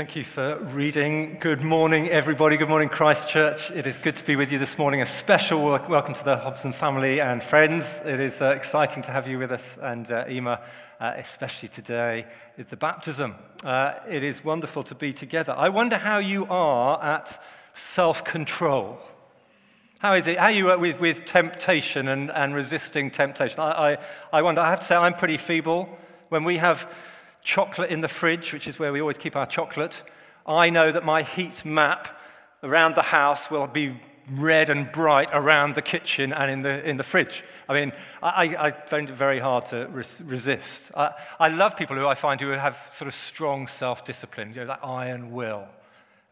Thank you for reading. Good morning, everybody. Good morning, Christchurch. It is good to be with you this morning. A special welcome to the Hobson family and friends. It is uh, exciting to have you with us, and uh, Ema, uh, especially today, at the baptism. Uh, it is wonderful to be together. I wonder how you are at self control. How is it? How you with, with temptation and, and resisting temptation? I, I, I wonder. I have to say, I'm pretty feeble. When we have chocolate in the fridge, which is where we always keep our chocolate, I know that my heat map around the house will be red and bright around the kitchen and in the, in the fridge. I mean, I, I find it very hard to res- resist. I, I love people who I find who have sort of strong self discipline, you know, that iron will.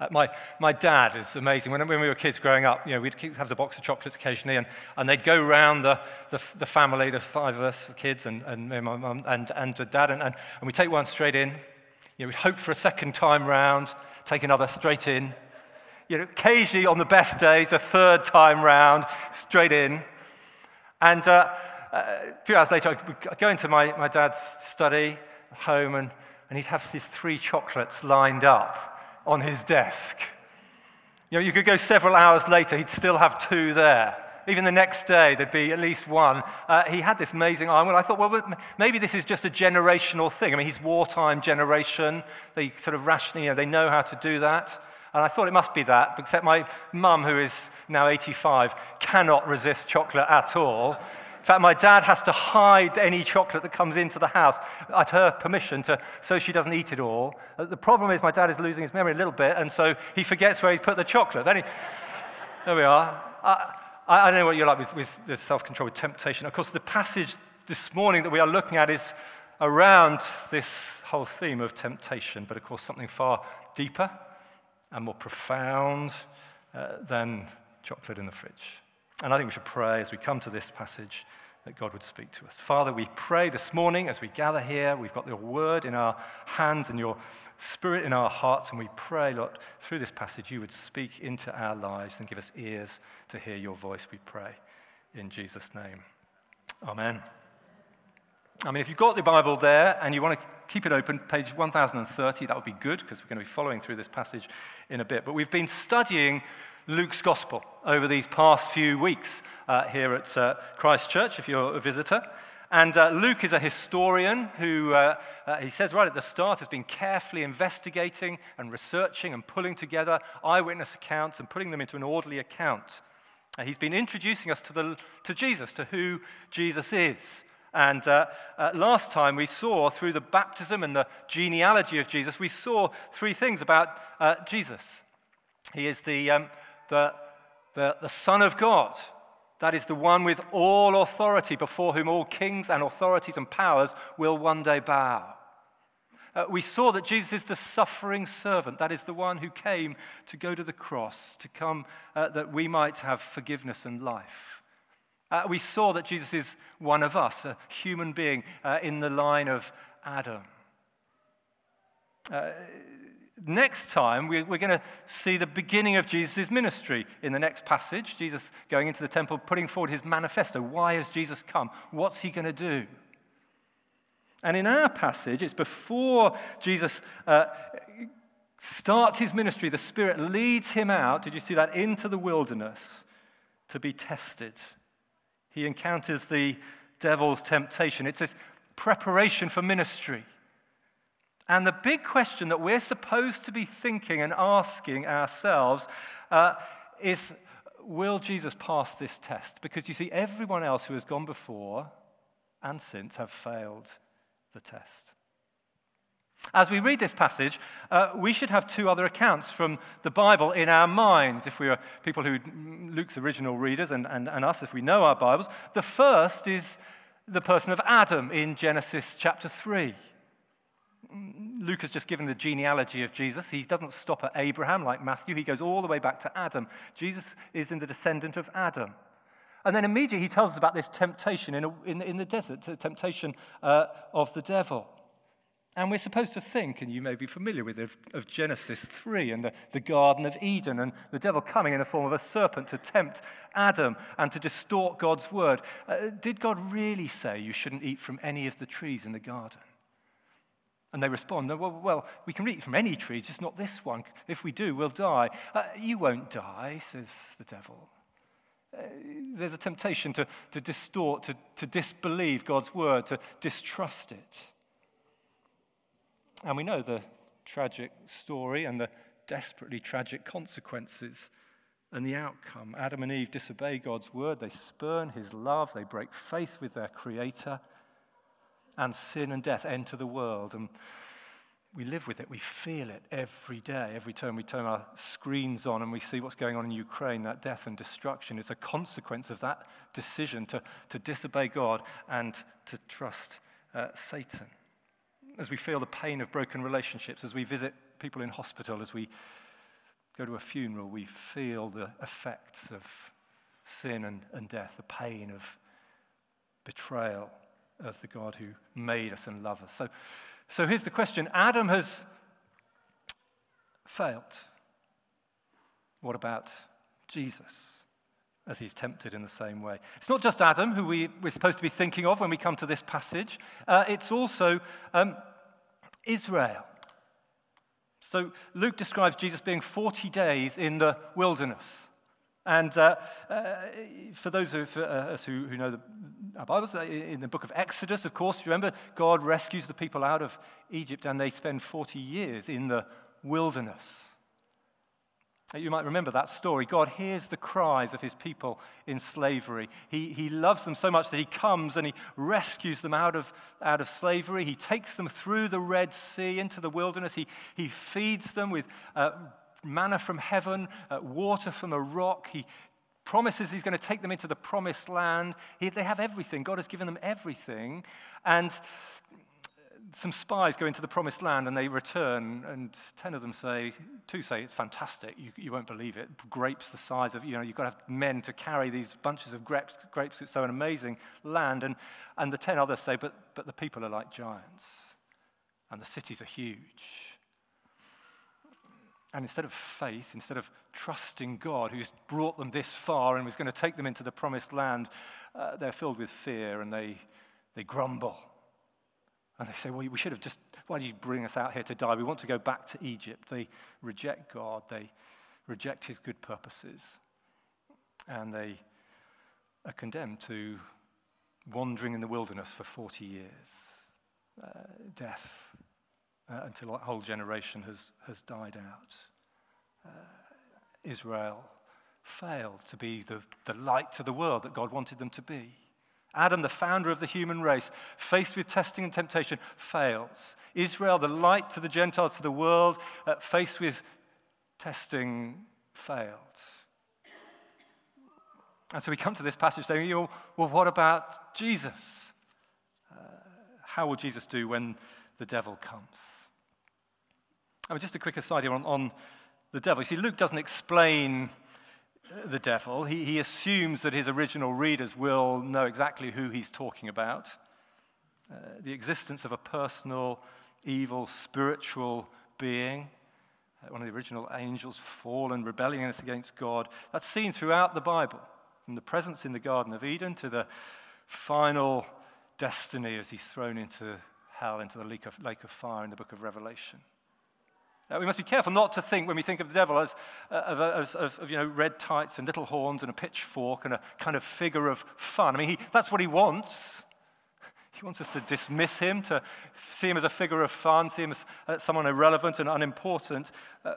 Uh, my, my dad is amazing. When, when we were kids growing up, you know, we'd have the box of chocolates occasionally, and, and they'd go round the, the, the family, the five of us, the kids, and, and my mum, and, and dad, and, and, and we'd take one straight in. You know, we'd hope for a second time round, take another straight in. You know, occasionally on the best days, a third time round, straight in. And uh, uh a few hours later, I'd go into my, my dad's study, home, and, and he'd have these three chocolates lined up on his desk. You know, you could go several hours later, he'd still have two there. Even the next day, there'd be at least one. Uh, he had this amazing arm. Well, I thought, well, maybe this is just a generational thing. I mean, he's wartime generation. They sort of rationally, you know, they know how to do that. And I thought it must be that, except my mum, who is now 85, cannot resist chocolate at all fact, my dad has to hide any chocolate that comes into the house at her permission to, so she doesn't eat it all. Uh, the problem is my dad is losing his memory a little bit, and so he forgets where he's put the chocolate. Then he, there we are. I, I, don't know what you're like with, with the self-control, with temptation. Of course, the passage this morning that we are looking at is around this whole theme of temptation, but of course something far deeper and more profound uh, than chocolate in the fridge. And I think we should pray as we come to this passage that God would speak to us. Father, we pray this morning as we gather here. We've got your word in our hands and your spirit in our hearts. And we pray, Lord, through this passage, you would speak into our lives and give us ears to hear your voice, we pray. In Jesus' name. Amen. I mean, if you've got the Bible there and you want to keep it open, page 1030, that would be good because we're going to be following through this passage in a bit. But we've been studying Luke's Gospel over these past few weeks uh, here at uh, Christchurch, if you're a visitor. And uh, Luke is a historian who, uh, uh, he says right at the start, has been carefully investigating and researching and pulling together eyewitness accounts and putting them into an orderly account. he's been introducing us to, the, to Jesus, to who Jesus is. And uh, uh, last time we saw through the baptism and the genealogy of Jesus, we saw three things about uh, Jesus. He is the, um, the, the, the Son of God. That is the one with all authority, before whom all kings and authorities and powers will one day bow. Uh, we saw that Jesus is the suffering servant. That is the one who came to go to the cross, to come uh, that we might have forgiveness and life. Uh, we saw that Jesus is one of us, a human being uh, in the line of Adam. Next time, we're, going to see the beginning of Jesus' ministry in the next passage. Jesus going into the temple, putting forward his manifesto. Why has Jesus come? What's he going to do? And in our passage, it's before Jesus uh, starts his ministry, the Spirit leads him out. Did you see that? Into the wilderness to be tested. He encounters the devil's temptation. It's this preparation for ministry. And the big question that we're supposed to be thinking and asking ourselves uh, is will Jesus pass this test? Because you see, everyone else who has gone before and since have failed the test. As we read this passage, uh, we should have two other accounts from the Bible in our minds, if we are people who, Luke's original readers, and, and, and us, if we know our Bibles. The first is the person of Adam in Genesis chapter 3. Luke has just given the genealogy of Jesus. He doesn't stop at Abraham like Matthew, he goes all the way back to Adam. Jesus is in the descendant of Adam. And then immediately he tells us about this temptation in, a, in, in the desert, the temptation uh, of the devil. And we're supposed to think, and you may be familiar with it, of, Genesis 3 and the, the Garden of Eden and the devil coming in the form of a serpent to tempt Adam and to distort God's word. Uh, did God really say you shouldn't eat from any of the trees in the garden? And they respond, well, well, we can eat from any tree, just not this one. If we do, we'll die. Uh, you won't die, says the devil. Uh, there's a temptation to, to distort, to, to disbelieve God's word, to distrust it. And we know the tragic story and the desperately tragic consequences and the outcome. Adam and Eve disobey God's word, they spurn his love, they break faith with their Creator, and sin and death enter the world. And we live with it, we feel it every day. Every time we turn our screens on and we see what's going on in Ukraine, that death and destruction is a consequence of that decision to, to disobey God and to trust uh, Satan. As we feel the pain of broken relationships, as we visit people in hospital, as we go to a funeral, we feel the effects of sin and, and death, the pain of betrayal of the God who made us and loved us. So, so here's the question Adam has failed. What about Jesus? As he's tempted in the same way. It's not just Adam who we, we're supposed to be thinking of when we come to this passage, uh, it's also um, Israel. So Luke describes Jesus being 40 days in the wilderness. And uh, uh, for those of uh, us who, who know the our Bibles, uh, in the book of Exodus, of course, you remember, God rescues the people out of Egypt and they spend 40 years in the wilderness. You might remember that story. God hears the cries of his people in slavery. He, he loves them so much that he comes and he rescues them out of, out of slavery. He takes them through the Red Sea into the wilderness. He, he feeds them with uh, manna from heaven, uh, water from a rock. He promises he's going to take them into the promised land. He, they have everything. God has given them everything. And some spies go into the promised land and they return, and 10 of them say, two say, it's fantastic, you, you won't believe it. Grapes the size of, you know, you've got to have men to carry these bunches of grapes, grapes it's so an amazing land. And, and the 10 others say, but, but the people are like giants, and the cities are huge. And instead of faith, instead of trusting God who's brought them this far and was going to take them into the promised land, uh, they're filled with fear and they, they grumble and they say, Well, we should have just, why did you bring us out here to die? We want to go back to Egypt. They reject God, they reject his good purposes, and they are condemned to wandering in the wilderness for 40 years, uh, death, uh, until a whole generation has, has died out. Uh, Israel failed to be the, the light to the world that God wanted them to be. Adam, the founder of the human race, faced with testing and temptation, fails. Israel, the light to the Gentiles, to the world, uh, faced with testing, failed. And so we come to this passage saying, well, what about Jesus? Uh, how will Jesus do when the devil comes? I mean, just a quick aside here on, on the devil. You see, Luke doesn't explain the devil. He, he assumes that his original readers will know exactly who he's talking about. Uh, the existence of a personal, evil, spiritual being, uh, one of the original angels, fallen, rebelling against God. That's seen throughout the Bible, from the presence in the Garden of Eden to the final destiny as he's thrown into hell, into the lake of, lake of fire in the book of Revelation. Uh, we must be careful not to think, when we think of the devil, as, uh, of, as of, of, you know, red tights and little horns and a pitchfork and a kind of figure of fun. I mean, he, that's what he wants. He wants us to dismiss him, to see him as a figure of fun, see him as uh, someone irrelevant and unimportant. Uh,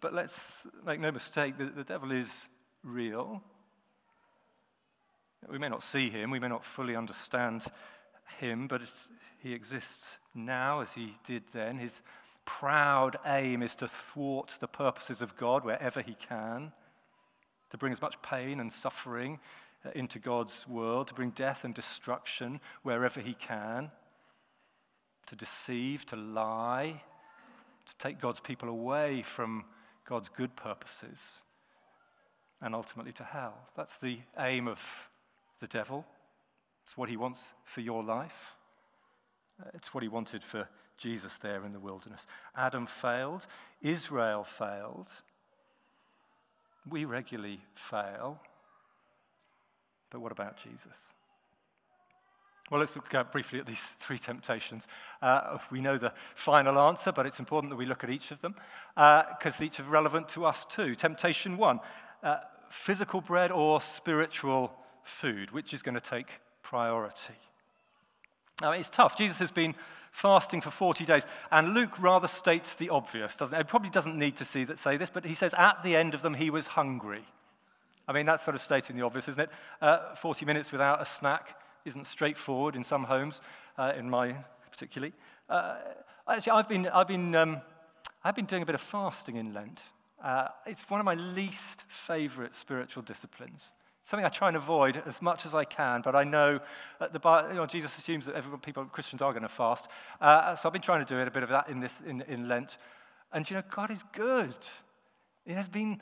but let's make no mistake, the, the devil is real. We may not see him, we may not fully understand him, but he exists now as he did then. His proud aim is to thwart the purposes of God wherever he can, to bring as much pain and suffering uh, into God's world, to bring death and destruction wherever he can, to deceive, to lie, to take God's people away from God's good purposes, and ultimately to hell. That's the aim of the devil. It's what he wants for your life. Uh, it's what he wanted for Jesus there in the wilderness. Adam failed, Israel failed. We regularly fail. But what about Jesus? Well, let's look uh, briefly at these three temptations. Uh, we know the final answer, but it's important that we look at each of them because uh, each are relevant to us too. Temptation one uh, physical bread or spiritual food, which is going to take priority? Now, it's tough. Jesus has been fasting for 40 days, and Luke rather states the obvious, doesn't it? He probably doesn't need to see that, say this, but he says at the end of them he was hungry. I mean, that's sort of stating the obvious, isn't it? Uh, 40 minutes without a snack isn't straightforward in some homes, uh, in my particularly. Uh, actually, I've been, I've, been, um, I've been doing a bit of fasting in Lent. Uh, it's one of my least favorite spiritual disciplines. Something I try and avoid as much as I can, but I know that the, you know, Jesus assumes that people, Christians are going to fast. Uh, so I've been trying to do a bit of that in, this, in, in Lent. And you know, God is good. It has been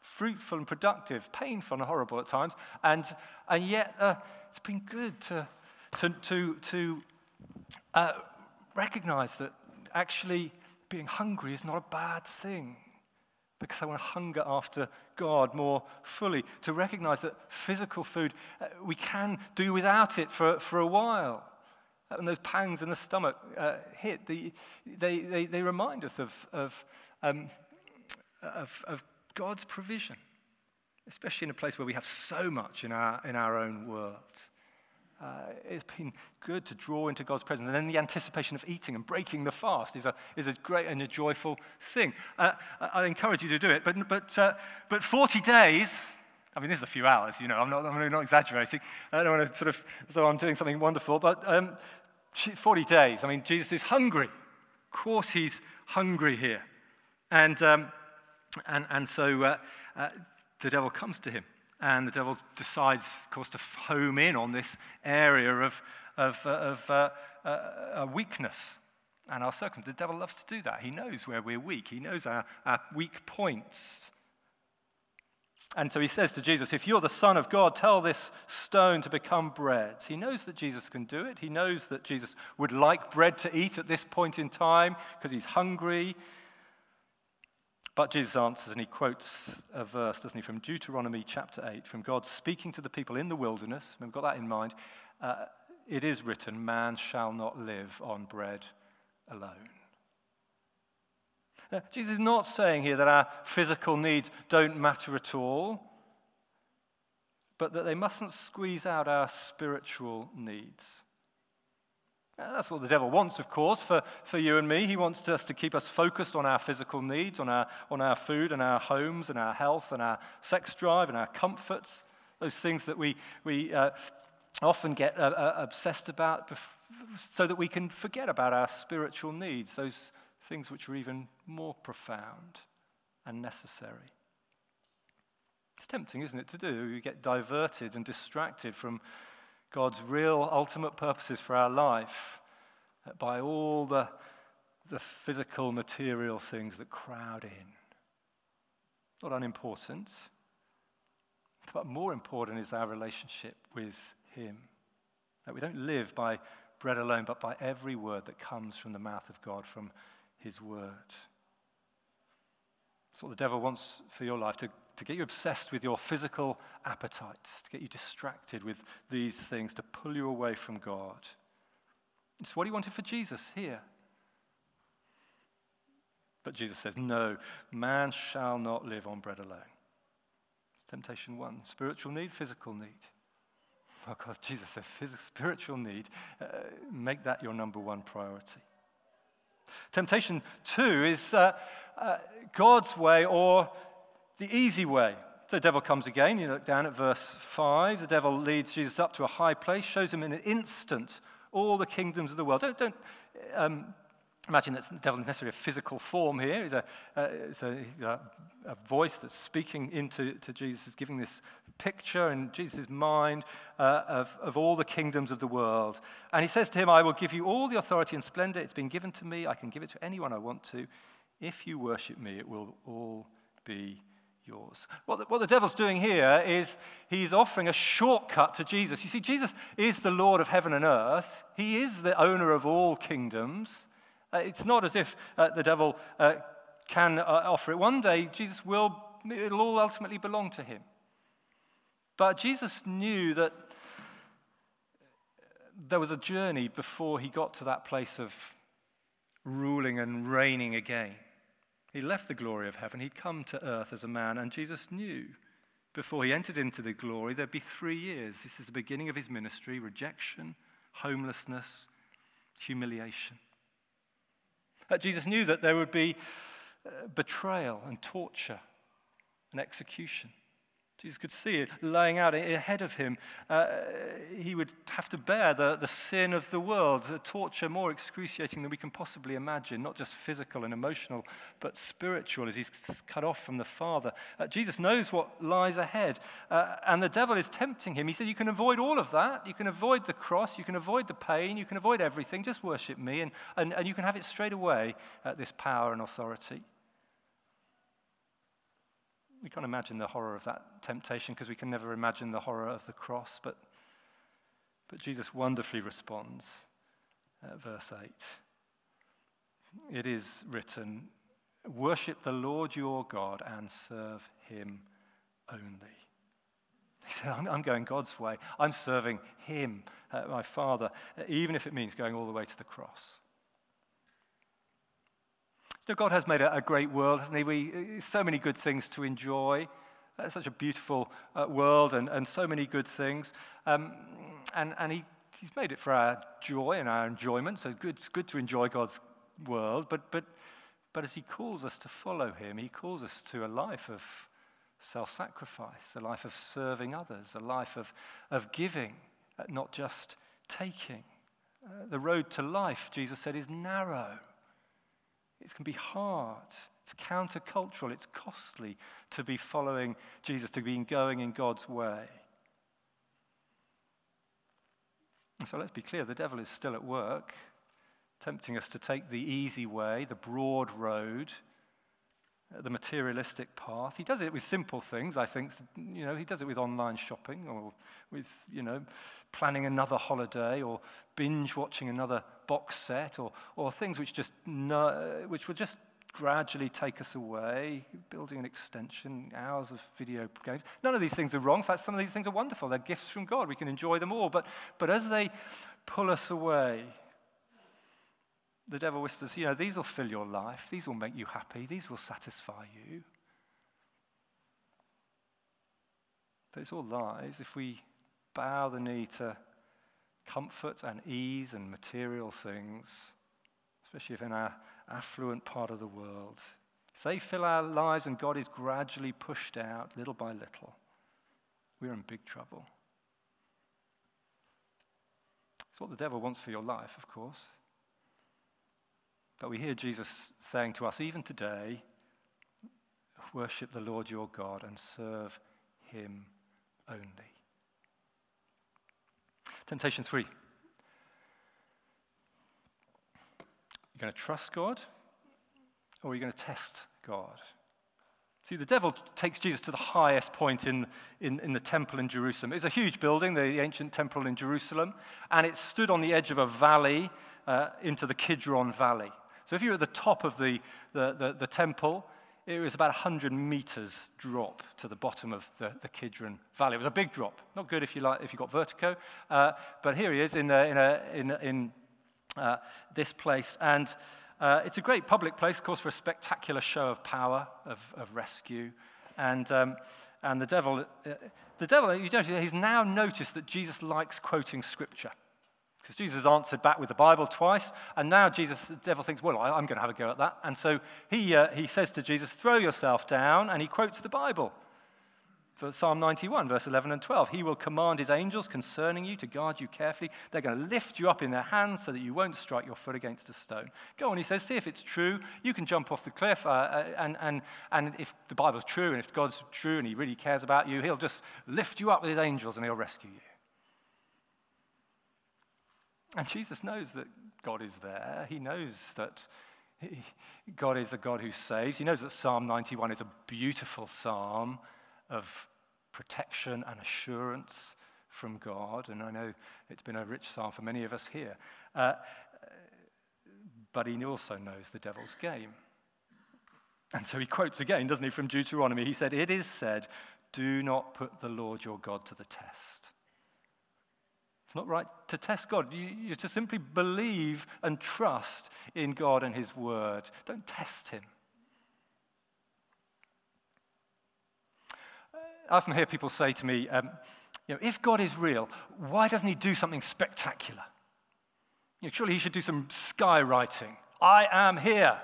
fruitful and productive, painful and horrible at times, and, and yet uh, it's been good to, to, to, to uh, recognize that actually being hungry is not a bad thing because I want to hunger after God more fully, to recognize that physical food, uh, we can do without it for, for a while. And those pangs in the stomach uh, hit, the, they, they, they remind us of, of, um, of, of God's provision, especially in a place where we have so much in our, in our own world. Uh, it's been good to draw into God's presence. And then the anticipation of eating and breaking the fast is a, is a great and a joyful thing. Uh, I encourage you to do it. But, but, uh, but 40 days, I mean, this is a few hours, you know, I'm not, I'm not exaggerating. I don't want to sort of, so I'm doing something wonderful. But um, 40 days, I mean, Jesus is hungry. Of course, he's hungry here. And, um, and, and so uh, uh, the devil comes to him and the devil decides, of course, to home in on this area of, of, uh, of uh, uh, weakness and our circumstance. The devil loves to do that. He knows where we're weak, he knows our, our weak points. And so he says to Jesus, If you're the Son of God, tell this stone to become bread. He knows that Jesus can do it. He knows that Jesus would like bread to eat at this point in time because he's hungry. But Jesus answers, and he quotes a verse, doesn't he, from Deuteronomy chapter 8, from God speaking to the people in the wilderness. We've got that in mind. Uh, it is written, Man shall not live on bread alone. Now, Jesus is not saying here that our physical needs don't matter at all, but that they mustn't squeeze out our spiritual needs. That's what the devil wants, of course, for, for you and me. He wants us to keep us focused on our physical needs, on our, on our food and our homes and our health and our sex drive and our comforts, those things that we, we uh, often get uh, uh, obsessed about so that we can forget about our spiritual needs, those things which are even more profound and necessary. It's tempting, isn't it, to do? You get diverted and distracted from God's real ultimate purposes for our life uh, by all the, the physical, material things that crowd in. Not unimportant, but more important is our relationship with Him. That we don't live by bread alone, but by every word that comes from the mouth of God, from His word. That's what the devil wants for your life to to get you obsessed with your physical appetites, to get you distracted with these things, to pull you away from God. It's what he wanted for Jesus here. But Jesus says, No, man shall not live on bread alone. It's temptation one spiritual need, physical need. Oh God, Jesus says, physical, spiritual need, uh, make that your number one priority. Temptation two is uh, uh, God's way or the easy way. So the devil comes again. You look down at verse 5. The devil leads Jesus up to a high place, shows him in an instant all the kingdoms of the world. Don't, don't um, imagine that the devil is necessarily a physical form here. It's a, uh, it's a, a, voice that's speaking into to Jesus, giving this picture in Jesus' mind uh, of, of all the kingdoms of the world. And he says to him, I will give you all the authority and splendor. It's been given to me. I can give it to anyone I want to. If you worship me, it will all be yours. What the, what the devil's doing here is he's offering a shortcut to Jesus. You see, Jesus is the Lord of heaven and earth, he is the owner of all kingdoms. Uh, it's not as if uh, the devil uh, can uh, offer it. One day, Jesus will, it'll all ultimately belong to him. But Jesus knew that there was a journey before he got to that place of ruling and reigning again. He left the glory of heaven, he'd come to earth as a man, and Jesus knew before he entered into the glory there'd be three years. This is the beginning of his ministry rejection, homelessness, humiliation. Uh, Jesus knew that there would be uh, betrayal and torture and execution. Jesus could see it laying out ahead of him. Uh, he would have to bear the, the sin of the world, a torture more excruciating than we can possibly imagine, not just physical and emotional, but spiritual as he's cut off from the Father. Uh, Jesus knows what lies ahead, uh, and the devil is tempting him. He said, You can avoid all of that. You can avoid the cross. You can avoid the pain. You can avoid everything. Just worship me, and, and, and you can have it straight away, this power and authority. We can't imagine the horror of that temptation because we can never imagine the horror of the cross. But, but Jesus wonderfully responds at verse 8. It is written, Worship the Lord your God and serve him only. He said, I'm, going God's way. I'm serving him, uh, my Father, even if it means going all the way to the cross. Know, God has made a, a, great world, hasn't He? We, uh, so many good things to enjoy. Such a beautiful uh, world and, and so many good things. Um, and and he, He's made it for our joy and our enjoyment, so good, it's good to enjoy God's world. But, but, but as He calls us to follow Him, He calls us to a life of self sacrifice, a life of serving others, a life of, of giving, uh, not just taking. Uh, the road to life, Jesus said, is narrow. It can be hard. It's countercultural. It's costly to be following Jesus, to be going in God's way. So let's be clear the devil is still at work, tempting us to take the easy way, the broad road, the materialistic path. He does it with simple things, I think. You know, he does it with online shopping or with, you know, planning another holiday or binge watching another box set or, or things which just no, which will just gradually take us away, building an extension, hours of video games. None of these things are wrong. In fact, some of these things are wonderful. They're gifts from God. We can enjoy them all. But, but as they pull us away, the devil whispers, you know, these will fill your life. These will make you happy. These will satisfy you. But it's all lies. If we bow the knee to comfort and ease and material things, especially if in our affluent part of the world, if they fill our lives and God is gradually pushed out little by little, we're in big trouble. It's what the devil wants for your life, of course. But we hear Jesus saying to us, even today, worship the Lord your God and serve him only. Temptation three. You're going to trust God or are you going to test God? See, the devil takes Jesus to the highest point in, in, in, the temple in Jerusalem. It's a huge building, the ancient temple in Jerusalem, and it stood on the edge of a valley uh, into the Kidron Valley. So if you're at the top of the, the, the, the temple, it was about 100 meters drop to the bottom of the, the Kidron Valley. It was a big drop. Not good if you, like, if you got vertigo. Uh, but here he is in, a, in, a, in, in uh, this place. And uh, it's a great public place, of course, for a spectacular show of power, of, of rescue. And, um, and the devil, uh, the devil, you know, he's now noticed that Jesus likes quoting scripture. Because Jesus answered back with the Bible twice, and now Jesus, the devil thinks, well, I'm going to have a go at that. And so he, uh, he says to Jesus, throw yourself down, and he quotes the Bible. For Psalm 91, verse 11 and 12. He will command his angels concerning you to guard you carefully. They're going to lift you up in their hands so that you won't strike your foot against a stone. Go on, he says, see if it's true. You can jump off the cliff, uh, uh and, and, and if the Bible's true, and if God's true, and he really cares about you, he'll just lift you up with his angels and he'll rescue you. And Jesus knows that God is there. He knows that he, God is a God who saves. He knows that Psalm 91 is a beautiful psalm of protection and assurance from God. And I know it's been a rich psalm for many of us here. Uh, but he also knows the devil's game. And so he quotes again, doesn't he, from Deuteronomy? He said, It is said, Do not put the Lord your God to the test. It's not right to test God. You, you to simply believe and trust in God and His Word. Don't test Him. I often hear people say to me, um, you know, if God is real, why doesn't He do something spectacular? You know, surely He should do some skywriting. I am here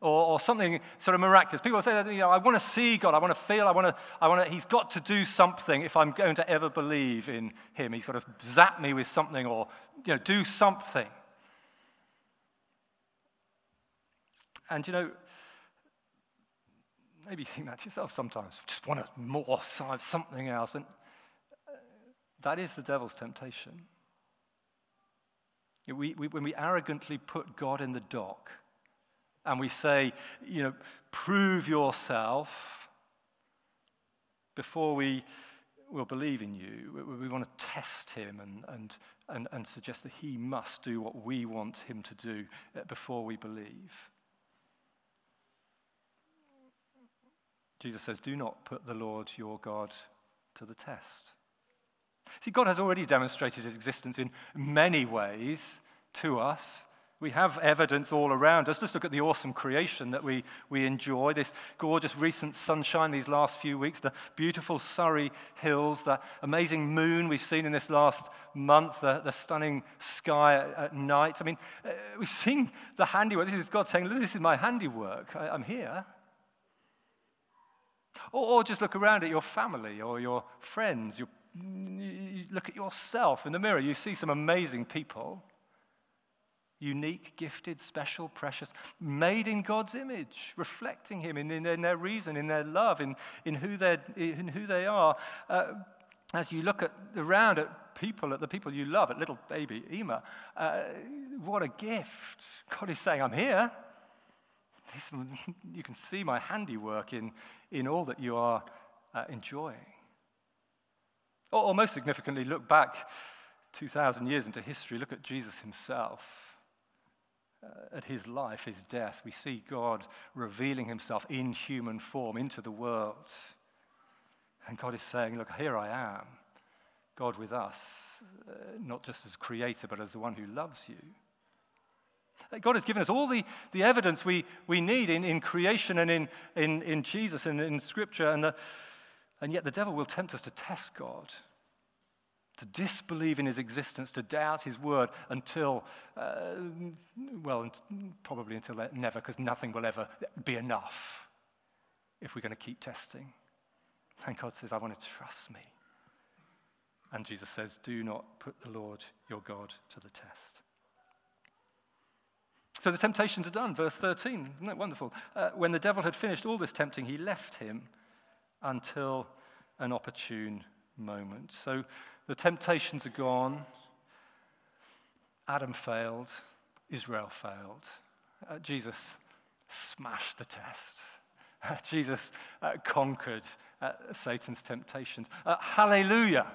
or, or, something sort of miraculous. People say, that, you know, I want to see God, I want to feel, I want to, I want to, He's got to do something if I'm going to ever believe in Him. He's got to zap me with something or, you know, do something. And, you know, maybe you think that to yourself sometimes. Just want to more something else. But uh, that is the devil's temptation. We, we, when we arrogantly put God in the dock, and we say, you know, prove yourself before we will believe in you. We, we want to test him and, and, and, and suggest that he must do what we want him to do uh, before we believe. Jesus says, Do not put the Lord your God to the test. See, God has already demonstrated his existence in many ways to us. We have evidence all around us. Just look at the awesome creation that we, we enjoy, this gorgeous recent sunshine these last few weeks, the beautiful Surrey hills, the amazing moon we've seen in this last month, the, the stunning sky at, at, night. I mean, uh, we've seen the handiwork. This is God saying, This is my handiwork. I, I'm here. Or, or, just look around at your family or your friends. Your, you look at yourself in the mirror. You see some amazing people unique, gifted, special, precious, made in God's image, reflecting Him in, in, in their reason, in their love, in, in, who, in who they are. Uh, as you look at, around at people, at the people you love, at little baby Ema, uh, what a gift. God is saying, I'm here. This, you can see my handiwork in, in all that you are uh, enjoying. Or, or most significantly, look back 2,000 years into history, look at Jesus himself at his life, his death, we see God revealing himself in human form into the world. And God is saying, Look, here I am, God with us, uh, not just as creator, but as the one who loves you. Uh, God has given us all the, the evidence we, we need in, in creation and in, in, in Jesus and in Scripture, and, the, and yet the devil will tempt us to test God to disbelieve in his existence, to doubt his word until, uh, well, probably until never, because nothing will ever be enough if we're going to keep testing. And God says, I want to trust me. And Jesus says, Do not put the Lord your God to the test. So the temptations are done. Verse 13, isn't that wonderful? Uh, when the devil had finished all this tempting, he left him until an opportune moment. So the temptations are gone. Adam failed. Israel failed. Uh, Jesus smashed the test. Uh, Jesus uh, conquered uh, Satan's temptations. Uh, hallelujah.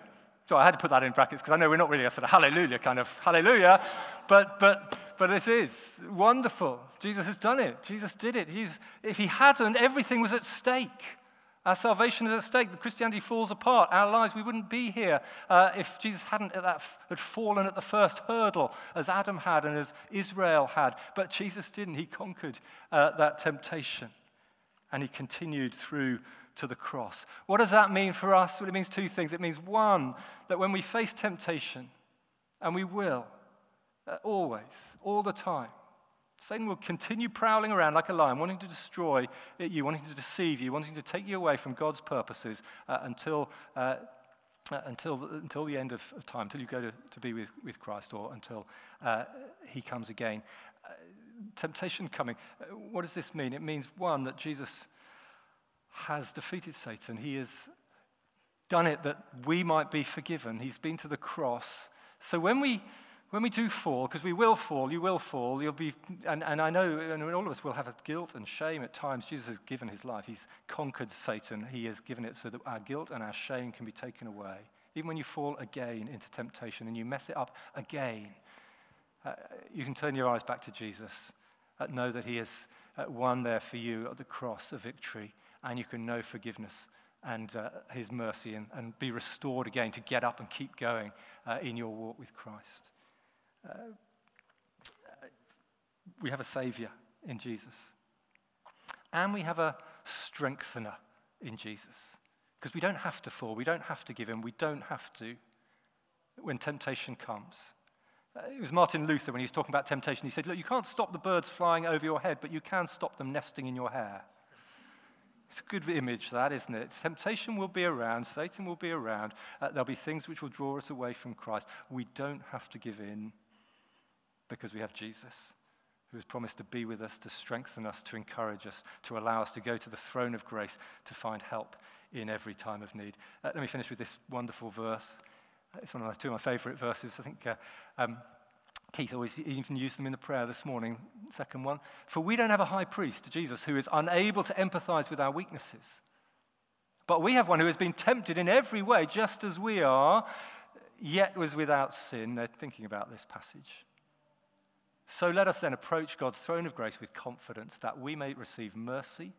So I had to put that in brackets because I know we're not really a sort of hallelujah kind of hallelujah, but, but, but this is wonderful. Jesus has done it. Jesus did it. He's, if he hadn't, everything was at stake. Our salvation is at stake. Christianity falls apart. Our lives, we wouldn't be here uh, if Jesus hadn't that, had fallen at the first hurdle, as Adam had and as Israel had. But Jesus didn't. He conquered uh, that temptation and he continued through to the cross. What does that mean for us? Well, it means two things. It means, one, that when we face temptation, and we will, uh, always, all the time, Satan will continue prowling around like a lion, wanting to destroy you, wanting to deceive you, wanting to take you away from God's purposes uh, until, uh, uh, until, the, until the end of, of, time, until you go to, to be with, with Christ or until uh, he comes again. Uh, temptation coming. Uh, what does this mean? It means, one, that Jesus has defeated Satan. He has done it that we might be forgiven. He's been to the cross. So when we when we do fall, because we will fall, you will fall, you'll be, and, and I know and all of us will have guilt and shame at times. Jesus has given his life. He's conquered Satan. He has given it so that our guilt and our shame can be taken away. Even when you fall again into temptation and you mess it up again, uh, you can turn your eyes back to Jesus. Uh, know that he has uh, won there for you at the cross a victory, and you can know forgiveness and uh, His mercy and, and, be restored again to get up and keep going uh, in your walk with Christ. We have a Savior in Jesus, and we have a strengthener in Jesus. Because we don't have to fall, we don't have to give in, we don't have to when temptation comes. Uh, it was Martin Luther when he was talking about temptation. He said, Look, you can't stop the birds flying over your head, but you can stop them nesting in your hair. It's a good image, that, isn't it? Temptation will be around, Satan will be around. Uh, there'll be things which will draw us away from Christ. We don't have to give in because we have Jesus, who has promised to be with us, to strengthen us, to encourage us, to allow us to go to the throne of grace to find help in every time of need. Uh, let me finish with this wonderful verse. It's one of my, two of my favorite verses. I think uh, um, Keith always even used them in the prayer this morning, second one. For we don't have a high priest, Jesus, who is unable to empathize with our weaknesses. But we have one who has been tempted in every way, just as we are, yet was without sin. They're thinking about this passage. So let us then approach God's throne of grace with confidence that we may receive mercy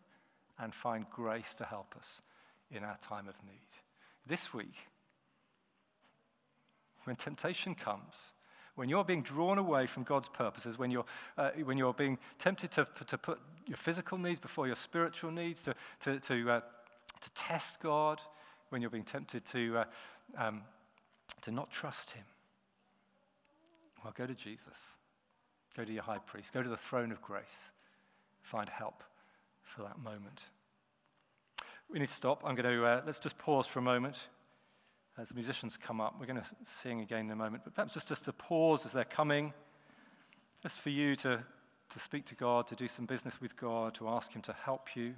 and find grace to help us in our time of need. This week, when temptation comes, when you're being drawn away from God's purposes, when you're, uh, when you're being tempted to, to put your physical needs before your spiritual needs, to, to, to, uh, to test God, when you're being tempted to, uh, um, to not trust Him, well, go to Jesus. Go to your high priest. Go to the throne of grace. Find help for that moment. We need to stop. I'm going to, uh, let's just pause for a moment. As the musicians come up, we're going to sing again in a moment, but perhaps just, just to pause as they're coming, just for you to, to speak to God, to do some business with God, to ask Him to help you.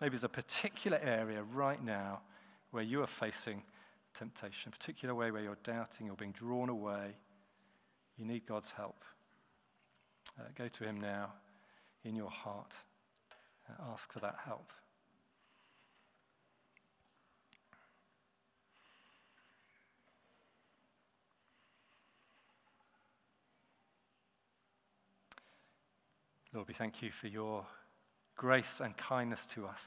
Maybe there's a particular area right now where you are facing temptation, a particular way where you're doubting, you're being drawn away. You need God's help. Uh, go to Him now in your heart. Uh, ask for that help. Lord, we thank you for your grace and kindness to us.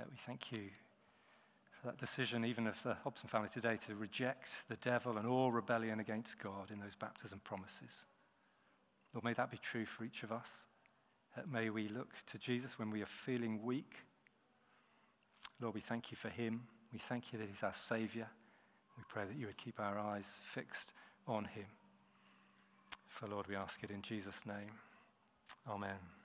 Uh, we thank you for that decision, even of the Hobson family today, to reject the devil and all rebellion against God in those baptism promises. Lord, may that be true for each of us. Uh, may we look to Jesus when we are feeling weak. Lord, we thank you for him. We thank you that he's our Savior. We pray that you would keep our eyes fixed on him. For Lord, we ask it in Jesus' name. Amen.